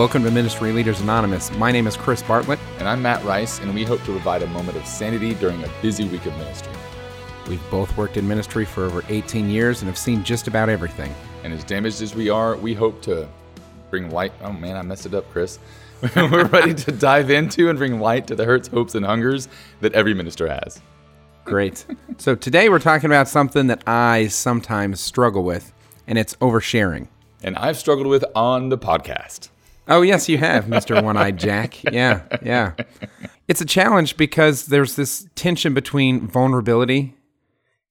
Welcome to Ministry Leaders Anonymous. My name is Chris Bartlett. And I'm Matt Rice, and we hope to provide a moment of sanity during a busy week of ministry. We've both worked in ministry for over 18 years and have seen just about everything. And as damaged as we are, we hope to bring light. Oh man, I messed it up, Chris. We're ready to dive into and bring light to the hurts, hopes, and hungers that every minister has. Great. so today we're talking about something that I sometimes struggle with, and it's oversharing. And I've struggled with on the podcast. Oh, yes, you have, Mr. One Eyed Jack. Yeah, yeah. It's a challenge because there's this tension between vulnerability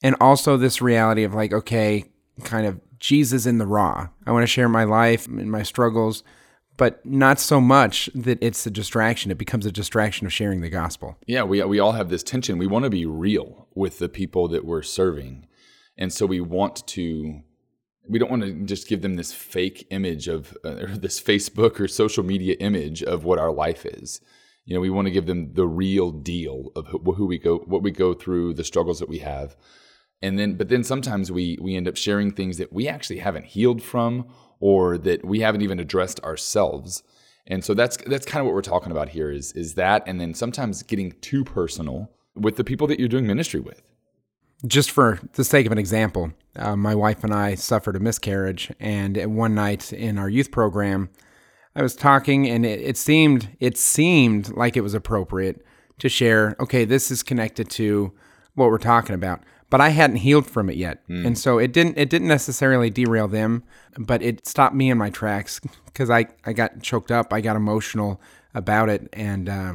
and also this reality of like, okay, kind of Jesus in the raw. I want to share my life and my struggles, but not so much that it's a distraction. It becomes a distraction of sharing the gospel. Yeah, we, we all have this tension. We want to be real with the people that we're serving. And so we want to we don't want to just give them this fake image of uh, or this Facebook or social media image of what our life is. You know, we want to give them the real deal of who, who we go, what we go through, the struggles that we have, and then, but then sometimes we we end up sharing things that we actually haven't healed from, or that we haven't even addressed ourselves. And so that's that's kind of what we're talking about here is is that, and then sometimes getting too personal with the people that you're doing ministry with just for the sake of an example, uh, my wife and I suffered a miscarriage, and one night in our youth program, I was talking, and it, it seemed it seemed like it was appropriate to share. Okay, this is connected to what we're talking about, but I hadn't healed from it yet, mm. and so it didn't it didn't necessarily derail them, but it stopped me in my tracks because I I got choked up, I got emotional about it, and. Uh,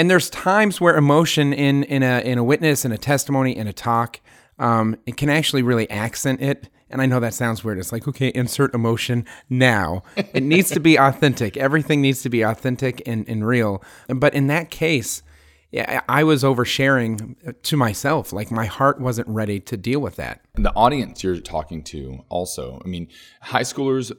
and there's times where emotion in in a in a witness, in a testimony, in a talk, um, it can actually really accent it. And I know that sounds weird. It's like, okay, insert emotion now. It needs to be authentic. Everything needs to be authentic and, and real. But in that case, yeah, I was oversharing to myself. Like my heart wasn't ready to deal with that. And the audience you're talking to also, I mean, high schoolers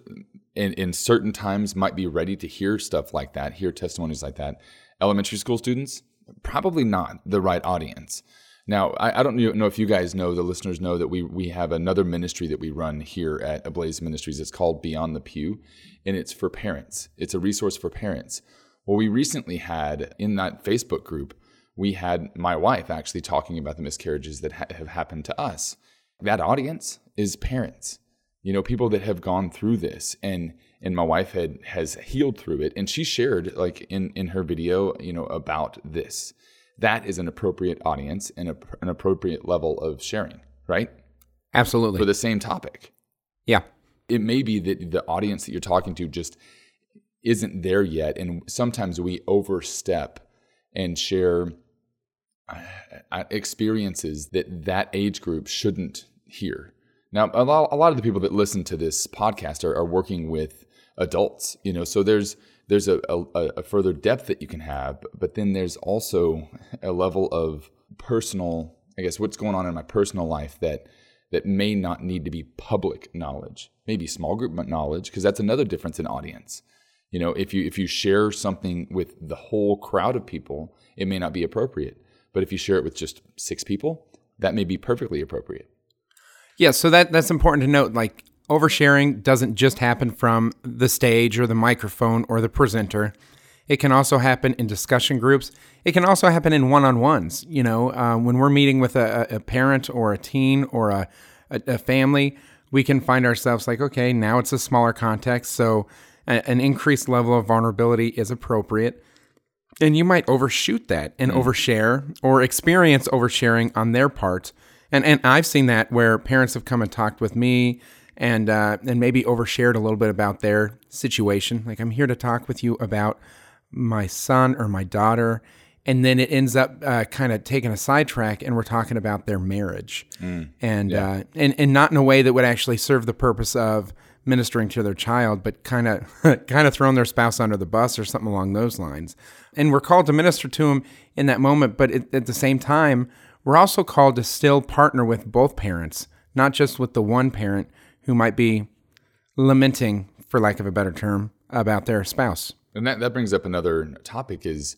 in, in certain times might be ready to hear stuff like that, hear testimonies like that elementary school students, probably not the right audience. Now, I, I, don't know if you guys know, the listeners know that we we have another ministry that we run here at Ablaze Ministries. It's called Beyond the Pew, and it's for parents. It's a resource for parents. Well, we recently had in that Facebook group, we had my wife actually talking about the miscarriages that ha- have happened to us. That audience is parents, you know, people that have gone through this, and and my wife had has healed through it. And she shared like in in her video you know about this. That is an appropriate audience and a, an appropriate level of sharing right? Absolutely. For the same topic. Yeah. It may be that the audience that you're talking to just isn't there yet. And sometimes we overstep and share uh, uh, experiences that that age group shouldn't hear. Now, a lot, a lot of the people that listen to this podcast are, are working with adults you know? So there's there's a, a, a, further depth that you can have but then there's also a level of personal i guess what's going on in my personal life that that may not need to be public knowledge. Maybe small group knowledge because that's another difference in audience. You know if you if you share something with the whole crowd of people it may not be appropriate. But if you share it with just six people that may be perfectly appropriate. Yeah so that that's important to note like Oversharing doesn't just happen from the stage or the microphone or the presenter. It can also happen in discussion groups. It can also happen in one on ones. You know, uh, when we're meeting with a, a, parent or a teen or a, a, a, family, we can find ourselves like, okay, now it's a smaller context. So an increased level of vulnerability is appropriate. And you might overshoot that and mm. overshare or experience oversharing on their part. And, and I've seen that where parents have come and talked with me and uh, and maybe overshared a little bit about their situation. Like I'm here to talk with you about my son or my daughter, and then it ends up uh, kind of taking a sidetrack, and we're talking about their marriage, mm, and yeah. uh, and and not in a way that would actually serve the purpose of ministering to their child, but kind of kind of throwing their spouse under the bus or something along those lines. And we're called to minister to them in that moment, but it, at the same time, we're also called to still partner with both parents, not just with the one parent who might be lamenting, for lack of a better term, about their spouse. And that, that brings up another topic is,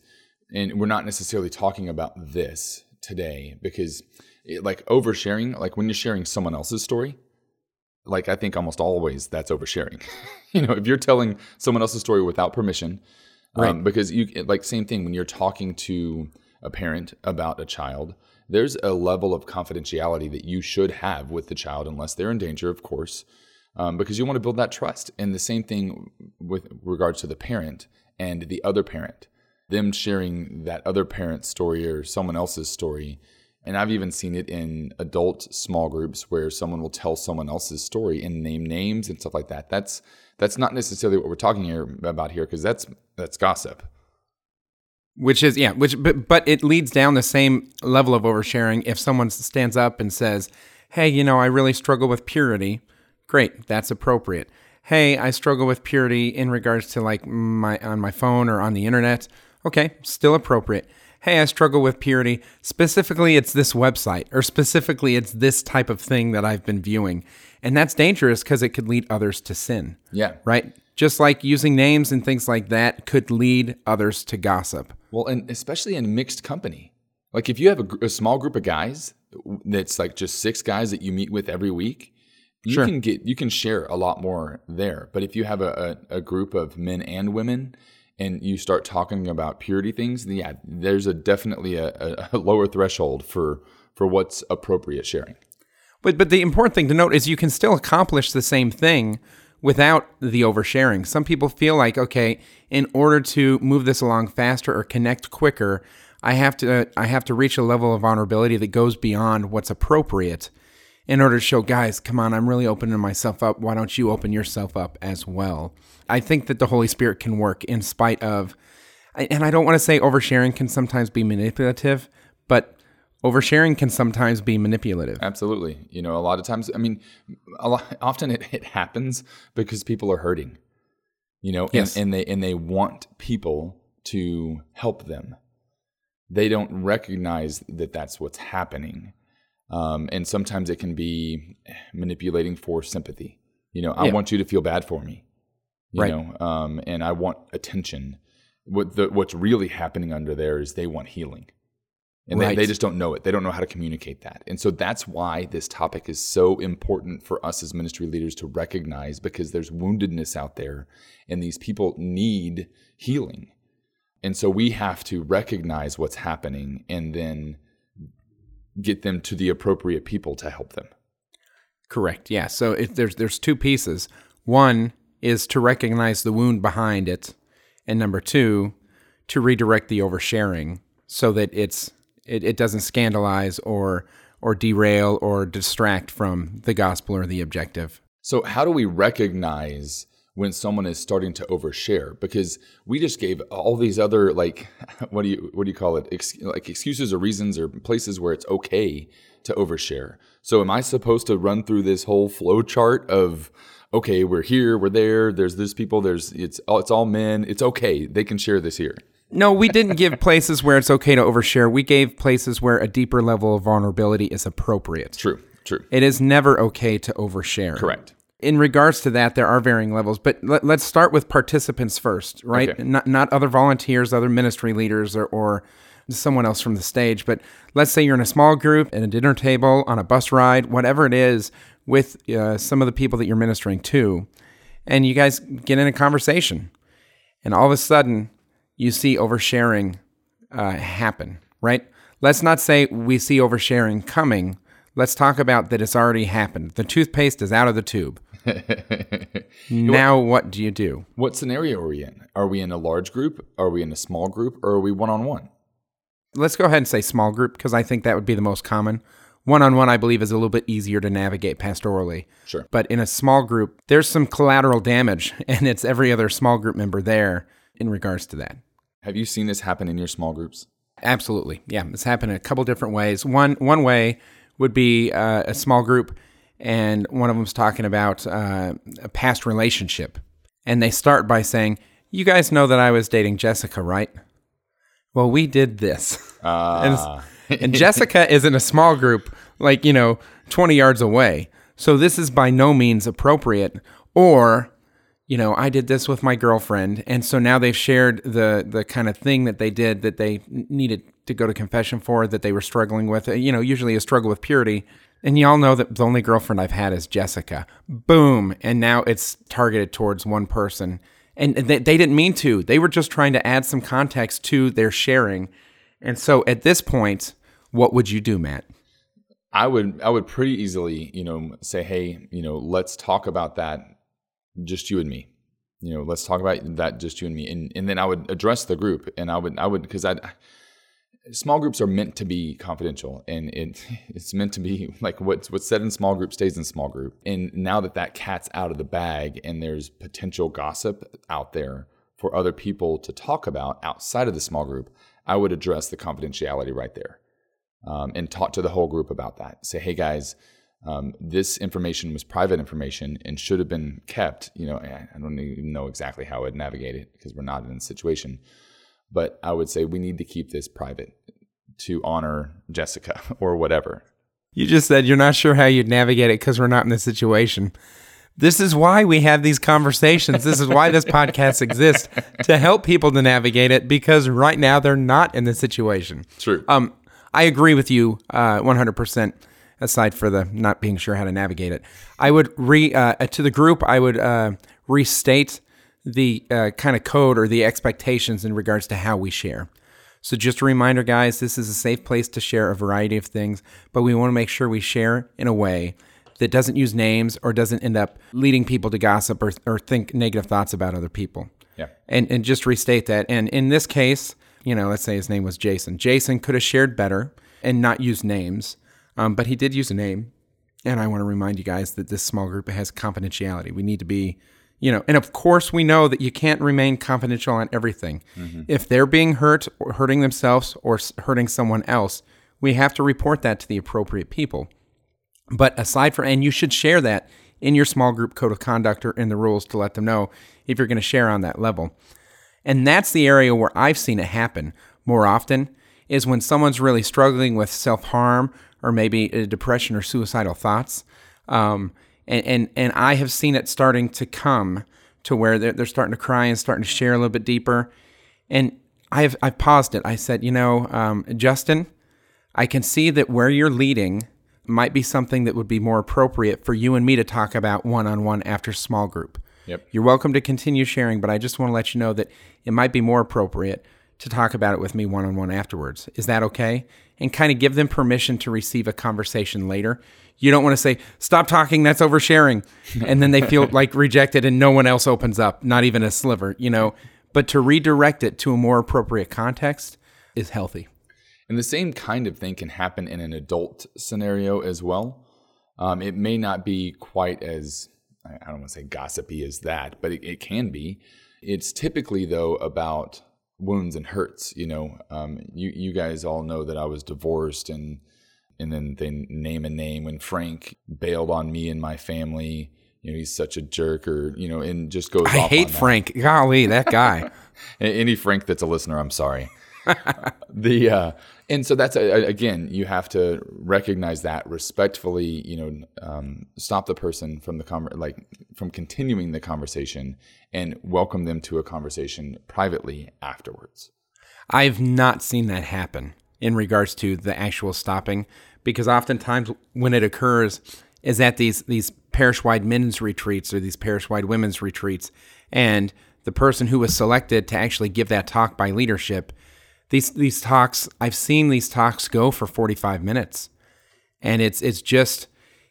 and we're not necessarily talking about this today because it, like oversharing, like when you're sharing someone else's story, like I think almost always that's oversharing. you know, if you're telling someone else's story without permission, um, Right. because you like same thing when you're talking to a parent about a child, there's a level of confidentiality that you should have with the child, unless they're in danger, of course, um, because you want to build that trust. And the same thing with regards to the parent and the other parent, them sharing that other parent's story or someone else's story. And I've even seen it in adult small groups where someone will tell someone else's story and name names and stuff like that. That's that's not necessarily what we're talking here about here because that's that's gossip. Which is yeah, which but but it leads down the same level of oversharing if someone stands up and says, "Hey, you know, I really struggle with purity." Great, that's appropriate. Hey, I struggle with purity in regards to like my on my phone or on the internet. Okay, still appropriate. Hey, I struggle with purity. Specifically, it's this website, or specifically, it's this type of thing that I've been viewing. And that's dangerous because it could lead others to sin Yeah. right? Just like using names and things like that could lead others to gossip. Well, and especially in mixed company. Like if you have a, a small group of guys that's like just six guys that you meet with every week, you Sure. can get you can share a lot more there. But if you have a, a, a group of men and women and you start talking about purity things, then yeah, there's a definitely a, a, a lower threshold for for what's appropriate sharing. But but the important thing to note is you can still accomplish the same thing without the oversharing. Some people feel like okay, in order to move this along faster or connect quicker, I have to I have to reach a level of vulnerability that goes beyond what's appropriate in order to show guys, come on, I'm really opening myself up. Why don't you open yourself up as well? I think that the Holy Spirit can work in spite of and I don't want to say oversharing can sometimes be manipulative, but oversharing can sometimes be manipulative. Absolutely. You know, a lot of times, I mean, a lot, often it, it happens because people are hurting. You know, and, Yes. and they and they want people to help them. They don't recognize that that's what's happening, um, and sometimes it can be manipulating for sympathy. You know, I Yeah. want you to feel bad for me. You Right. know, um, and I want attention. What the what's really happening under there is they want healing. And Right. they, they just don't know it. They don't know how to communicate that. And so that's why this topic is so important for us as ministry leaders to recognize because there's woundedness out there and these people need healing. And so we have to recognize what's happening and then get them to the appropriate people to help them. Correct. Yeah. So it, there's there's two pieces. One is to recognize the wound behind it, and number two, to redirect the oversharing so that it's it, it doesn't scandalize or or derail or distract from the gospel or the objective. So, how do we recognize when someone is starting to overshare? Because we just gave all these other like, what do you what do you call it? Ex- like excuses or reasons or places where it's okay to overshare. So, am I supposed to run through this whole flow chart of, okay, we're here, we're there, there's this people, there's it's all it's all men, it's okay, they can share this here. No, we didn't give places where it's okay to overshare. We gave places where a deeper level of vulnerability is appropriate. True, true, It is never okay to overshare. correct. in regards to that, there are varying levels, but let, us start with participants first, right? Okay. Not not other volunteers, other ministry leaders, or, or someone else from the stage. But let's say you're in a small group, at a dinner table, on a bus ride, whatever it is, with uh, some of the people that you're ministering to, and you guys get in a conversation, and all of a sudden you see oversharing uh, happen, right? Let's not say we see oversharing coming. Let's talk about that it's already happened. The toothpaste is out of the tube. now, what do you do? What scenario are we in? Are we in a large group? Are we in a small group? Or are we one on one? Let's go ahead and say small group because I think that would be the most common. One on one, I believe, is a little bit easier to navigate pastorally. Sure. But in a small group, there's some collateral damage, and it's every other small group member there in regards to that. Have you seen this happen in your small groups? Absolutely, yeah. It's happened in a couple different ways. One one way would be uh, a small group, and one of them's talking about uh, a past relationship, and they start by saying, "You guys know that I was dating Jessica, right?" Well, we did this, and, Ah. and Jessica is in a small group, like you know, twenty yards away. So this is by no means appropriate, or you know, I did this with my girlfriend, and so now they've shared the the kind of thing that they did that they needed to go to confession for that they were struggling with. Uh, You know, usually a struggle with purity. And y'all know that the only girlfriend I've had is Jessica. Boom. And now it's targeted towards one person. And they, they didn't mean to. They were just trying to add some context to their sharing. And so at this point, what would you do, Matt? I would I would pretty easily, you know, say, hey, you know, let's talk about that, just you and me. You know, let's talk about that, just you and me, and and then I would address the group, and I would I would because I small groups are meant to be confidential and it, it's meant to be like what's what's said in small group stays in small group. And now that that cat's out of the bag and there's potential gossip out there for other people to talk about outside of the small group i would address the confidentiality right there um, and talk to the whole group about that. Say hey guys um, this information was private information and should have been kept you know i don't even know exactly how i'd navigate it because we're not in the situation but I would say we need to keep this private to honor Jessica or whatever. You just said you're not sure how you'd navigate it because we're not in the situation. This is why we have these conversations. This is why this podcast exists to help people to navigate it because right now they're not in the situation. True. Um, I agree with you uh, 100%. Aside for the not being sure how to navigate it, I would re uh, to the group. I would uh, restate the uh, kind of code or the expectations in regards to how we share. So, just a reminder, guys, this is a safe place to share a variety of things, but we want to make sure we share in a way that doesn't use names or doesn't end up leading people to gossip or, or think negative thoughts about other people. Yeah. And, and just restate that. And in this case, you know, let's say his name was Jason. Jason could have shared better and not used names, um, but he did use a name. And I want to remind you guys that this small group has confidentiality. We need to be you know, and of course we know that you can't remain confidential on everything. Mm-hmm. If they're being hurt or hurting themselves or hurting someone else, we have to report that to the appropriate people. But aside from, and you should share that in your small group code of conduct or in the rules to let them know if you're going to share on that level. And that's the area where I've seen it happen more often is when someone's really struggling with self harm or maybe depression or suicidal thoughts. Um, and and, and I have seen it starting to come to where they're, they're starting to cry and starting to share a little bit deeper. And I've I've paused it. I said, you know, um, Justin, I can see that where you're leading might be something that would be more appropriate for you and me to talk about one on one after small group. Yep. You're welcome to continue sharing, but I just want to let you know that it might be more appropriate to talk about it with me one on one afterwards. Is that okay? And kind of give them permission to receive a conversation later. You don't want to say, stop talking, that's oversharing. And then they feel like rejected and no one else opens up, not even a sliver, you know. But to redirect it to a more appropriate context is healthy. And the same kind of thing can happen in an adult scenario as well. Um, it may not be quite as, I don't want to say gossipy as that, but it, it can be. It's typically, though, about wounds and hurts. You know, um, you you guys all know that I was divorced, and and then they name a name when Frank bailed on me and my family. You know, he's such a jerk, or you know, and just goes. I hate Frank. Golly, that guy. Any Frank that's a listener, I'm sorry. the uh, and so that's a, again you have to recognize that respectfully you know um, stop the person from the like from continuing the conversation and welcome them to a conversation privately afterwards. I've not seen that happen in regards to the actual stopping because oftentimes when it occurs is at these these parish wide men's retreats or these parish wide women's retreats and the person who was selected to actually give that talk by leadership these these talks I've seen these talks go for 45 minutes. And it's it's just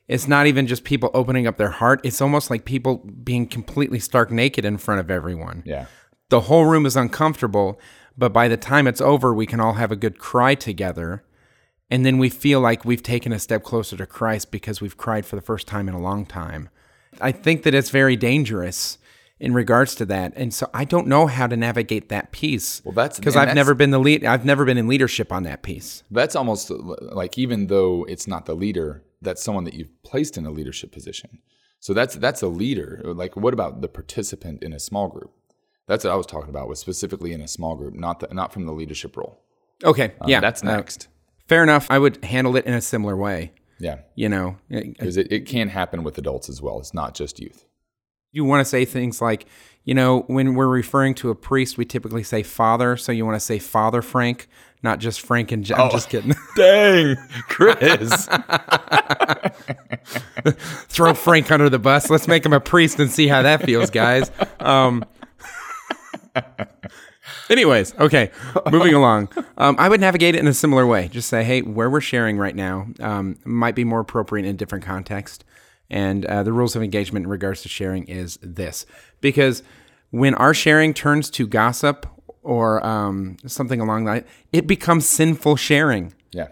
it's not even just people opening up their heart. It's almost like people being completely stark naked in front of everyone. Yeah. The whole room is uncomfortable, but by the time it's over, we can all have a good cry together. And then we feel like we've taken a step closer to Christ because we've cried for the first time in a long time. I think that it's very dangerous in regards to that. And so I don't know how to navigate that piece. Well, that's because I've never been the lead. I've never been in leadership on that piece. That's almost like even though it's not the leader, that's someone that you've placed in a leadership position. So that's that's a leader. Like, what about the participant in a small group? That's what I was talking about. Was specifically in a small group, not the, not from the leadership role. Okay, um, yeah, that's uh, next. Uh, fair enough. I would handle it in a similar way. Yeah, you know, because it, it can happen with adults as well. It's not just youth. You want to say things like, you know, when we're referring to a priest, we typically say father. So you want to say Father Frank, not just Frank and. Je- I'm just kidding. Dang, Chris. Throw Frank under the bus. Let's make him a priest and see how that feels, guys. Um, anyways, okay, moving along. Um, I would navigate it in a similar way. Just say, hey, where we're sharing right now um, might be more appropriate in a different context. And uh, the rules of engagement in regards to sharing is this because when our sharing turns to gossip or um, something along that, it becomes sinful sharing yeah.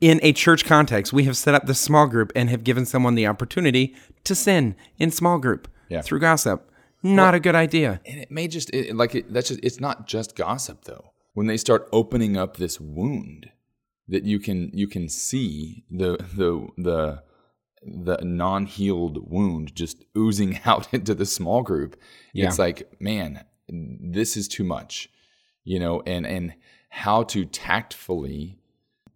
in a church context, we have set up the small group and have given someone the opportunity to sin in small group Yeah. through gossip. Not a good idea. And it may just it, like it, that's just it's not just gossip though. When they start opening up this wound that you can you can see the the the the non-healed wound just oozing out into the small group. It's like, man, this is too much. You know, and and how to tactfully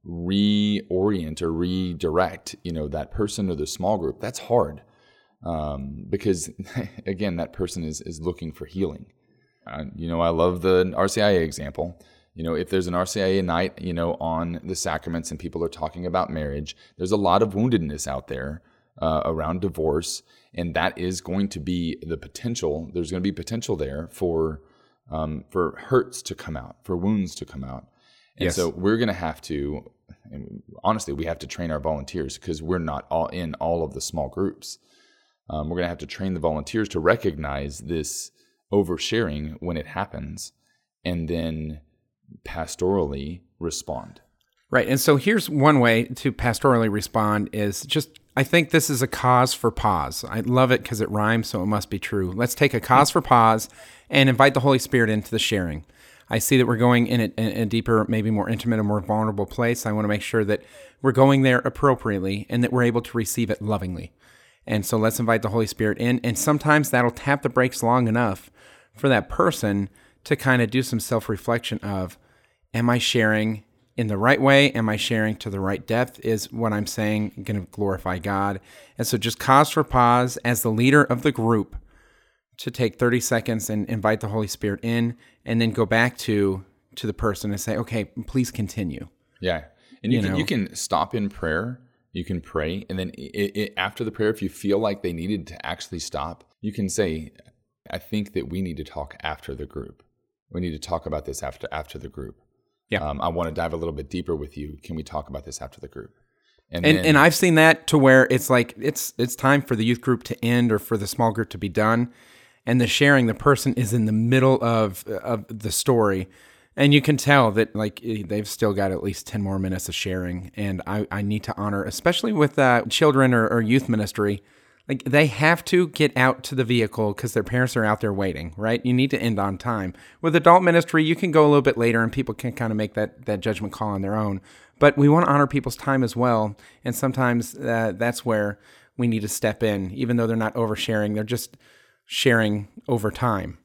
reorient or redirect, you know, that person or the small group. That's hard um, because again, that person is is looking for healing. Uh, you know, I love the RCIA example. You know, if there's an RCIA night, you know, on the sacraments and people are talking about marriage, there's a lot of woundedness out there uh, around divorce, and that is going to be the potential. There's going to be potential there for um, for hurts to come out, for wounds to come out, and Yes. so we're going to have to. Honestly, we have to train our volunteers because we're not all in all of the small groups. Um, we're going to have to train the volunteers to recognize this oversharing when it happens and then pastorally respond. Right. And so here's one way to pastorally respond is just I think this is a cause for pause. I love it because it rhymes, so it must be true. Let's take a cause for pause and invite the Holy Spirit into the sharing. I see that we're going in a, in a deeper, maybe more intimate, and more vulnerable place. I want to make sure that we're going there appropriately and that we're able to receive it lovingly. And so let's invite the Holy Spirit in. And sometimes that'll tap the brakes long enough for that person to kind of do some self reflection of, am I sharing in the right way? Am I sharing to the right depth? Is what I'm saying going to glorify God? And so just cause for pause as the leader of the group to take 30 seconds and invite the Holy Spirit in and then go back to to the person and say, okay, please continue. Yeah. And you, You can, know. you can stop in prayer. You can pray. And then i i after the prayer, if you feel like they needed to actually stop, you can say, I think that we need to talk after the group. We need to talk about this after after the group. Yeah. Um, I want to dive a little bit deeper with you. Can we talk about this after the group? And then- and I've seen that to where it's like it's it's time for the youth group to end or for the small group to be done, and the sharing the person is in the middle of of the story, and you can tell that like eh, they've still got at least ten more minutes of sharing, and I I need to honor especially with uh, children or, or youth ministry. Like they have to get out to the vehicle because their parents are out there waiting, right? You need to end on time. With adult ministry, you can go a little bit later, and people can kind of make that that judgment call on their own. But we want to honor people's time as well, and sometimes uh, that's where we need to step in, even though they're not oversharing; they're just sharing over time.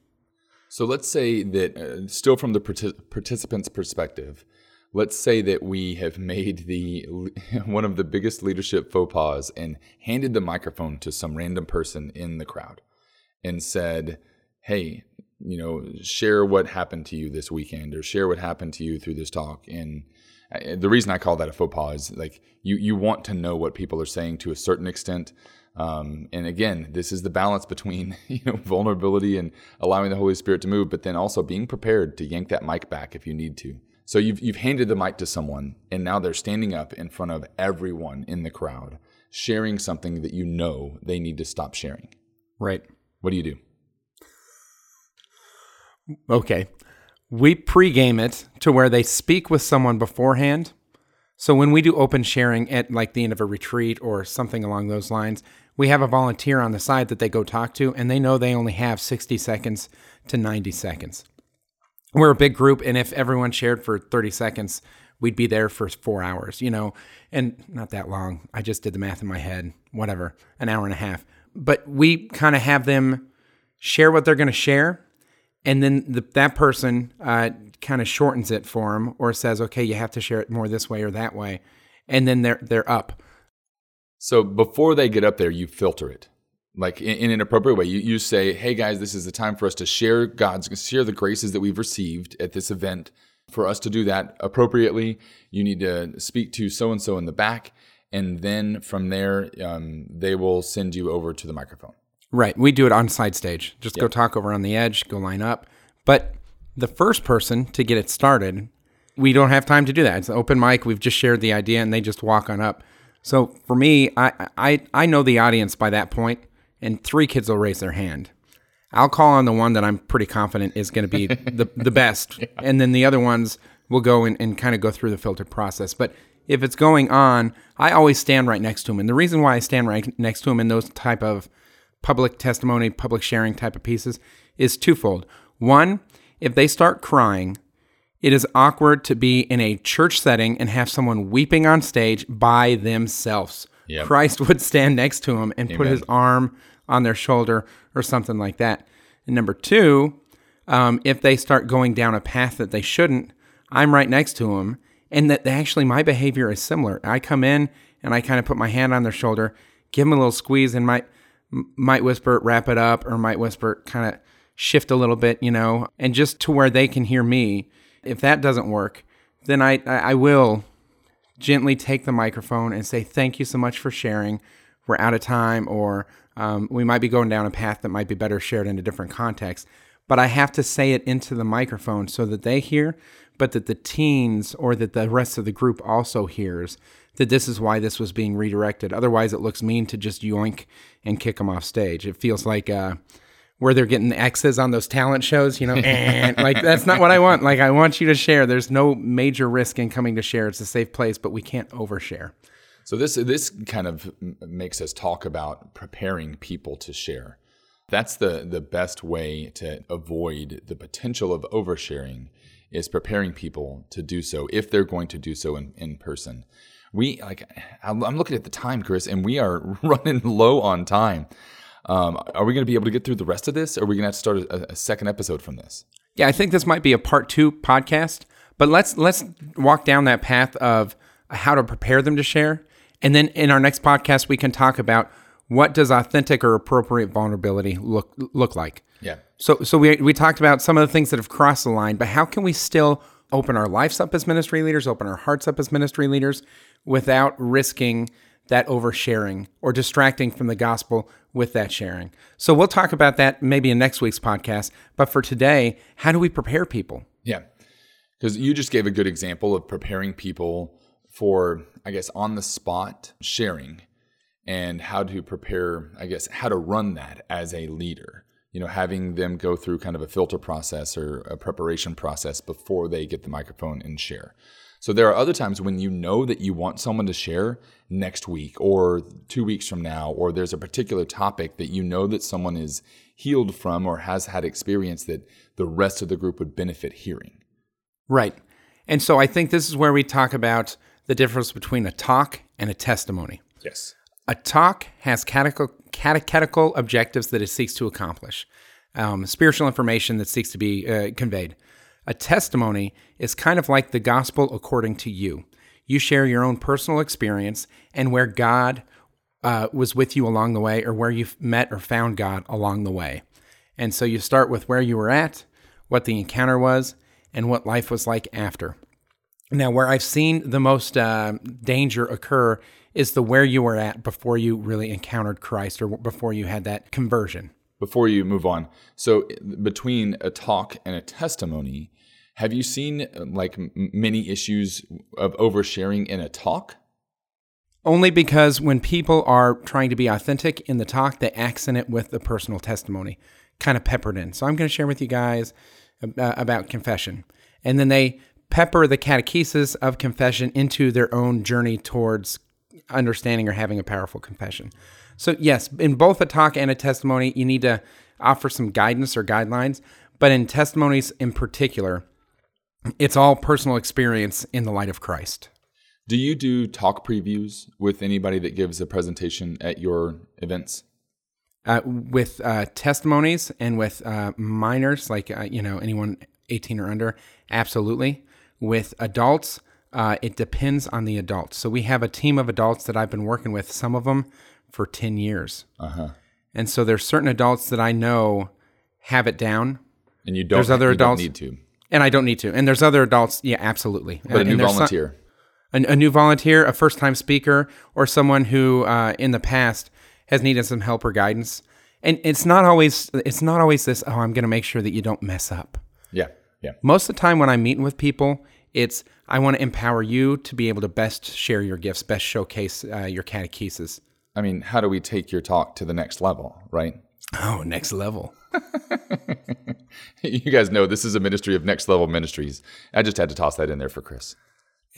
So let's say that, uh, still from the partic- participant's perspective, let's say that we have made the one of the biggest leadership faux pas and handed the microphone to some random person in the crowd and said, "Hey, you know, share what happened to you this weekend, or share what happened to you through this talk." And uh, the reason I call that a faux pas is like you you want to know what people are saying to a certain extent. Um, and again, this is the balance between you know vulnerability and allowing the Holy Spirit to move, but then also being prepared to yank that mic back if you need to. So you've you've handed the mic to someone, and now they're standing up in front of everyone in the crowd, sharing something that you know they need to stop sharing. Right. What do you do? Okay. We pregame it to where they speak with someone beforehand. So when we do open sharing at like the end of a retreat or something along those lines, we have a volunteer on the side that they go talk to, and they know they only have 60 seconds to 90 seconds. We're a big group, and if everyone shared for 30 seconds, we'd be there for four hours, you know, and not that long. I just did the math in my head, whatever, an hour and a half. But we kind of have them share what they're going to share, and then the, that person uh, kind of shortens it for them or says, okay, you have to share it more this way or that way, and then they're they're up. So before they get up there, you filter it. Like in, in an appropriate way, you, you say, "Hey guys, this is the time for us to share God's share the graces that we've received at this event. For us to do that appropriately, you need to speak to so and so in the back, and then from there, um, they will send you over to the microphone. Right. We do it on side stage. Just go talk over on the edge, go line up. But the first person to get it started, we don't have time to do that. It's an open mic. We've just shared the idea and they just walk on up. So for me, I, I, I know the audience by that point, and three kids will raise their hand. I'll call on the one that I'm pretty confident is going to be the, the best. And then the other ones will go and, and kind of go through the filtered process. But if it's going on, I always stand right next to him. And the reason why I stand right next to him in those type of public testimony, public sharing type of pieces is twofold. One, if they start crying, it is awkward to be in a church setting and have someone weeping on stage by themselves. Yep. Christ would stand next to him and put his arm on their shoulder or something like that. And number two, um, if they start going down a path that they shouldn't, I'm right next to them. And that actually my behavior is similar. I come in and I kind of put my hand on their shoulder, give them a little squeeze, and might might whisper, wrap it up, or might whisper, kind of shift a little bit, you know, and just to where they can hear me. If that doesn't work, then I, I, I will gently take the microphone and say, Thank you so much for sharing. We're out of time, or um, we might be going down a path that might be better shared in a different context. But I have to say it into the microphone so that they hear, but that the teens or that the rest of the group also hears that this is why this was being redirected. Otherwise, it looks mean to just yoink and kick them off stage. It feels like, uh, where they're getting the X's on those talent shows, you know, and like that's not what I want. Like I want you to share. There's no major risk in coming to share. It's a safe place, but we can't overshare. So this this kind of makes us talk about preparing people to share. That's the the best way to avoid the potential of oversharing is preparing people to do so if they're going to do so in, in person. We like I'm looking at the time, Chris, and we are running low on time. Um, are we going to be able to get through the rest of this, or are we going to have to start a, a second episode from this? Yeah, I think this might be a part two podcast, but let's let's walk down that path of how to prepare them to share, and then in our next podcast we can talk about what does authentic or appropriate vulnerability look look like. Yeah. So so we we talked about some of the things that have crossed the line, but how can we still open our lives up as ministry leaders, open our hearts up as ministry leaders without risking that oversharing or distracting from the gospel with that sharing. So we'll talk about that maybe in next week's podcast, but for today, how do we prepare people? Yeah. Because you just gave a good example of preparing people for, I guess, on the spot sharing and how to prepare, I guess, how to run that as a leader. You know, having them go through kind of a filter process or a preparation process before they get the microphone and share. So there are other times when you know that you want someone to share next week or two weeks from now, or there's a particular topic that you know that someone is healed from or has had experience that the rest of the group would benefit hearing. Right. And so I think this is where we talk about the difference between a talk and a testimony. Yes. A talk has catechetical, catechetical objectives that it seeks to accomplish, um, spiritual information that seeks to be uh, conveyed. A testimony is kind of like the gospel according to you. You share your own personal experience and where God uh, was with you along the way, or where you've met or found God along the way. And so you start with where you were at, what the encounter was, and what life was like after. Now, where I've seen the most uh, danger occur is the where you were at before you really encountered Christ or before you had that conversion. Before you move on, so between a talk and a testimony, have you seen like m- many issues of oversharing in a talk? Only because when people are trying to be authentic in the talk, they accent it with the personal testimony, kind of peppered in. So I'm going to share with you guys uh, about confession. And then they pepper the catechesis of confession into their own journey towards understanding or having a powerful confession. So, yes, in both a talk and a testimony, you need to offer some guidance or guidelines. But in testimonies in particular, it's all personal experience in the light of Christ. Do you do talk previews with anybody that gives a presentation at your events? Uh, with uh, testimonies and with uh, minors, like uh, you know anyone 18 or under, absolutely. With adults, uh, it depends on the adults. So we have a team of adults that I've been working with, some of them for 10 years, Uh-huh. and so there's certain adults that I know have it down. And you don't There's other adults- need to. And I don't need to. And there's other adults. Yeah, absolutely. But a new there's some- volunteer. a, a new volunteer, a first time speaker, or someone who uh, in the past has needed some help or guidance. And it's not always it's not always this. Oh, I'm going to make sure that you don't mess up. yeah. Yeah. Most of the time when I'm meeting with people, it's I want to empower you to be able to best share your gifts, best showcase uh, your catechesis. I mean, how do we take your talk to the next level, right? Oh, next level. You guys know this is a ministry of next level ministries. I just had to toss that in there for Chris.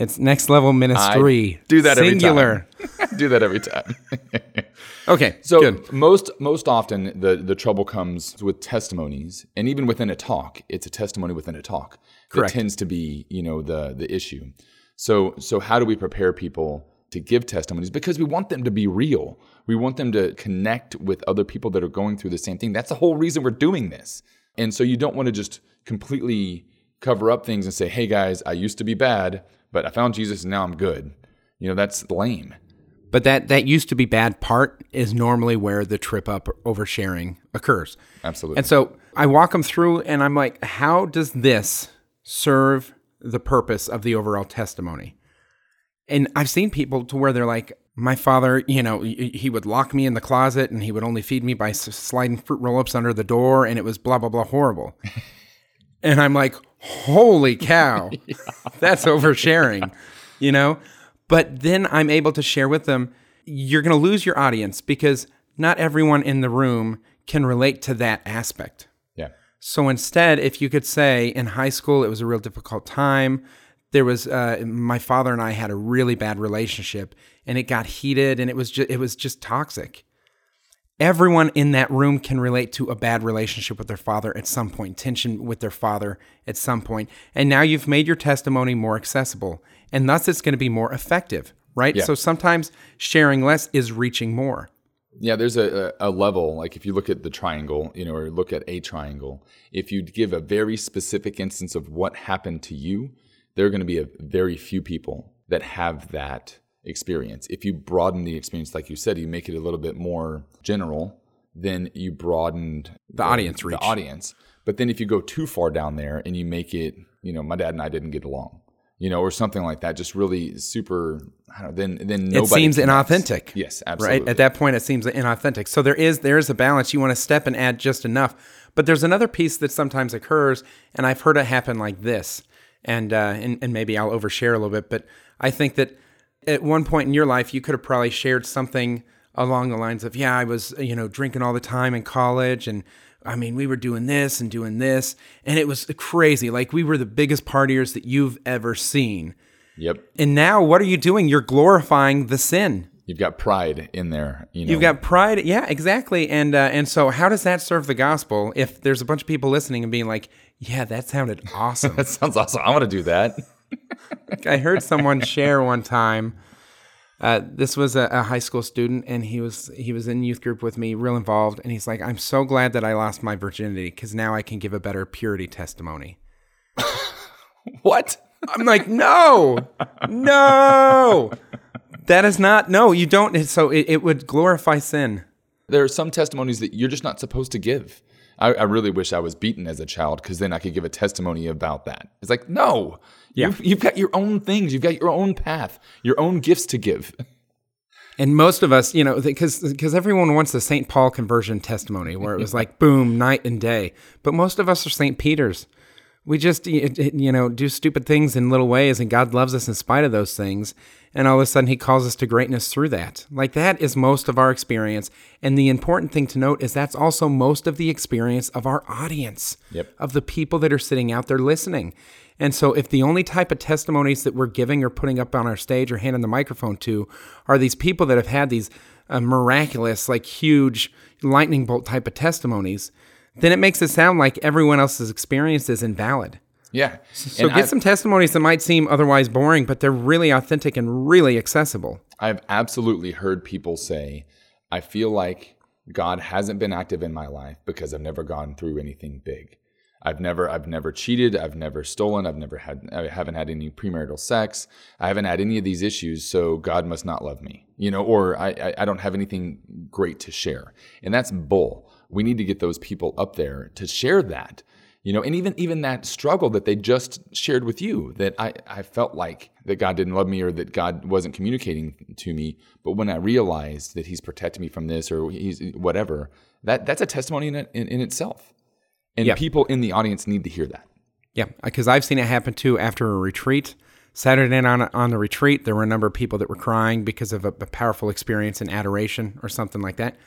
It's next level ministry. do that every time. singular. Do that every time. Okay, So good. most most often the the trouble comes with testimonies, and even within a talk, it's a testimony within a talk. Correct. That tends to be you know the the issue. So so how do we prepare people to give testimonies? Because we want them to be real. We want them to connect with other people that are going through the same thing. That's the whole reason we're doing this. And so you don't want to just completely cover up things and say, "Hey guys, I used to be bad, but I found Jesus and now I'm good." You know that's lame. But that that used to be bad part is normally where the trip up oversharing occurs. Absolutely. And so I walk them through and I'm like, how does this serve the purpose of the overall testimony? And I've seen people to where they're like, my father, you know, he he would lock me in the closet and he would only feed me by sliding fruit roll ups under the door and it was blah, blah, blah horrible. and I'm like, holy cow, that's oversharing, you know? But then I'm able to share with them, you're going to lose your audience because not everyone in the room can relate to that aspect. yeah. So instead, if you could say in high school, it was a real difficult time. There was uh, my father and I had a really bad relationship, and it got heated, and it was just it was just toxic. Everyone in that room can relate to a bad relationship with their father at some point, tension with their father at some point, and now you've made your testimony more accessible, and thus it's going to be more effective, right? Yeah. So sometimes sharing less is reaching more. Yeah, there's a, a a level, like if you look at the triangle, you know, or look at a triangle, if you give a very specific instance of what happened to you, there are going to be a very few people that have that experience. If you broaden the experience, like you said, you make it a little bit more general, then you broadened The audience reach. The audience. But then if you go too far down there and you make it, you know, my dad and I didn't get along, you know, or something like that, just really super, I don't know, then, then nobody it seems connects. inauthentic. Yes, absolutely. Right? At that point it seems inauthentic. So there is there is a balance. You want to step and add just enough. But there's another piece that sometimes occurs, and I've heard it happen like this. And uh, and, and maybe I'll overshare a little bit, but I think that at one point in your life you could have probably shared something along the lines of, Yeah, I was, you know, drinking all the time in college and I mean, we were doing this and doing this, and it was crazy. Like we were the biggest partiers that you've ever seen. Yep. And now what are you doing? You're glorifying the sin. You've got pride in there. You know, You've got pride, yeah, exactly. And uh, and so, how does that serve the gospel? If there's a bunch of people listening and being like, "Yeah, that sounded awesome." that sounds awesome. I want to do that. I heard someone share one time. Uh, this was a, a high school student, and he was he was in youth group with me, real involved. And he's like, "I'm so glad that I lost my virginity because now I can give a better purity testimony." What? I'm like, no, no, that is not. No, you don't. So it, it would glorify sin. There are some testimonies that you're just not supposed to give. I, I really wish I was beaten as a child because then I could give a testimony about that. It's like, no, Yeah. you've, you've got your own things, you've got your own path, your own gifts to give. And most of us, you know, because because everyone wants the St. Paul conversion testimony where it was like boom, night and day. But most of us are St. Peter's. We just you know do stupid things in little ways, and God loves us in spite of those things. And all of a sudden, He calls us to greatness through that. Like that is most of our experience. And the important thing to note is that's also most of the experience of our audience, Yep. of the people that are sitting out there listening. And so, if the only type of testimonies that we're giving or putting up on our stage or handing the microphone to are these people that have had these uh, miraculous, like huge lightning bolt type of testimonies, then it makes it sound like everyone else's experience is invalid. Yeah. So, get some testimonies that might seem otherwise boring, but they're really authentic and really accessible. I've absolutely heard people say, I feel like God hasn't been active in my life because I've never gone through anything big. I've never I've never cheated, I've never stolen, I've never had I haven't had any premarital sex, I haven't had any of these issues, so God must not love me. You know, or I, I, I don't have anything great to share. And that's bull. We need to get those people up there to share that. You know, and even even that struggle that they just shared with you that I, I felt like that God didn't love me or that God wasn't communicating to me. But when I realized that He's protecting me from this or He's whatever, that that's a testimony in, in, in itself. And people in the audience need to hear that. Yeah, because I've seen it happen too after a retreat. Saturday night on, on the retreat, there were a number of people that were crying because of a, a powerful experience in adoration or something like that.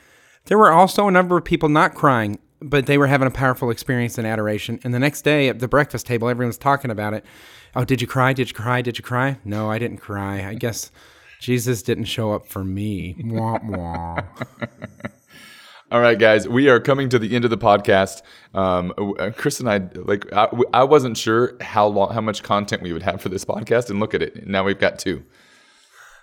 There were also a number of people not crying, but they were having a powerful experience in adoration. And the next day at the breakfast table, everyone's talking about it. Oh, did you cry? Did you cry? Did you cry? No, I didn't cry. I guess Jesus didn't show up for me. Wah, wah. All right, guys, we are coming to the end of the podcast. Um, uh, Chris and I, like, I, I wasn't sure how long, how much content we would have for this podcast, and look at it. Now we've got two.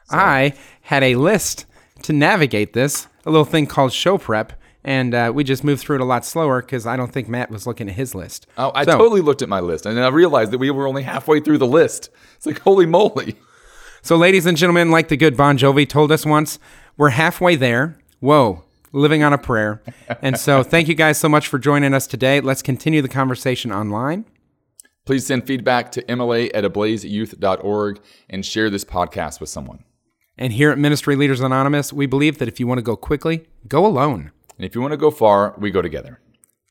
I had a list to navigate this, a little thing called show prep, and uh, we just moved through it a lot slower because I don't think Matt was looking at his list. Oh, I So- totally looked at my list, and I realized that we were only halfway through the list. It's like, holy moly! So, ladies and gentlemen, like the good Bon Jovi told us once, we're halfway there. Whoa, living on a prayer. And so, thank you guys so much for joining us today. Let's continue the conversation online. Please send feedback to mla at ablazeyouth.org and share this podcast with someone. And here at Ministry Leaders Anonymous, we believe that if you want to go quickly, go alone. And if you want to go far, we go together.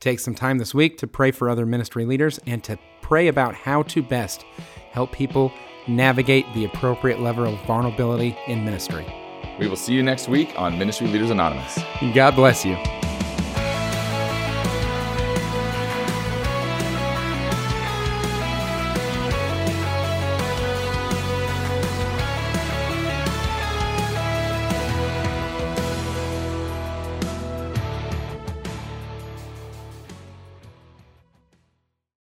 Take some time this week to pray for other ministry leaders and to pray about how to best help people navigate the appropriate level of vulnerability in ministry. We will see you next week on Ministry Leaders Anonymous. God bless you.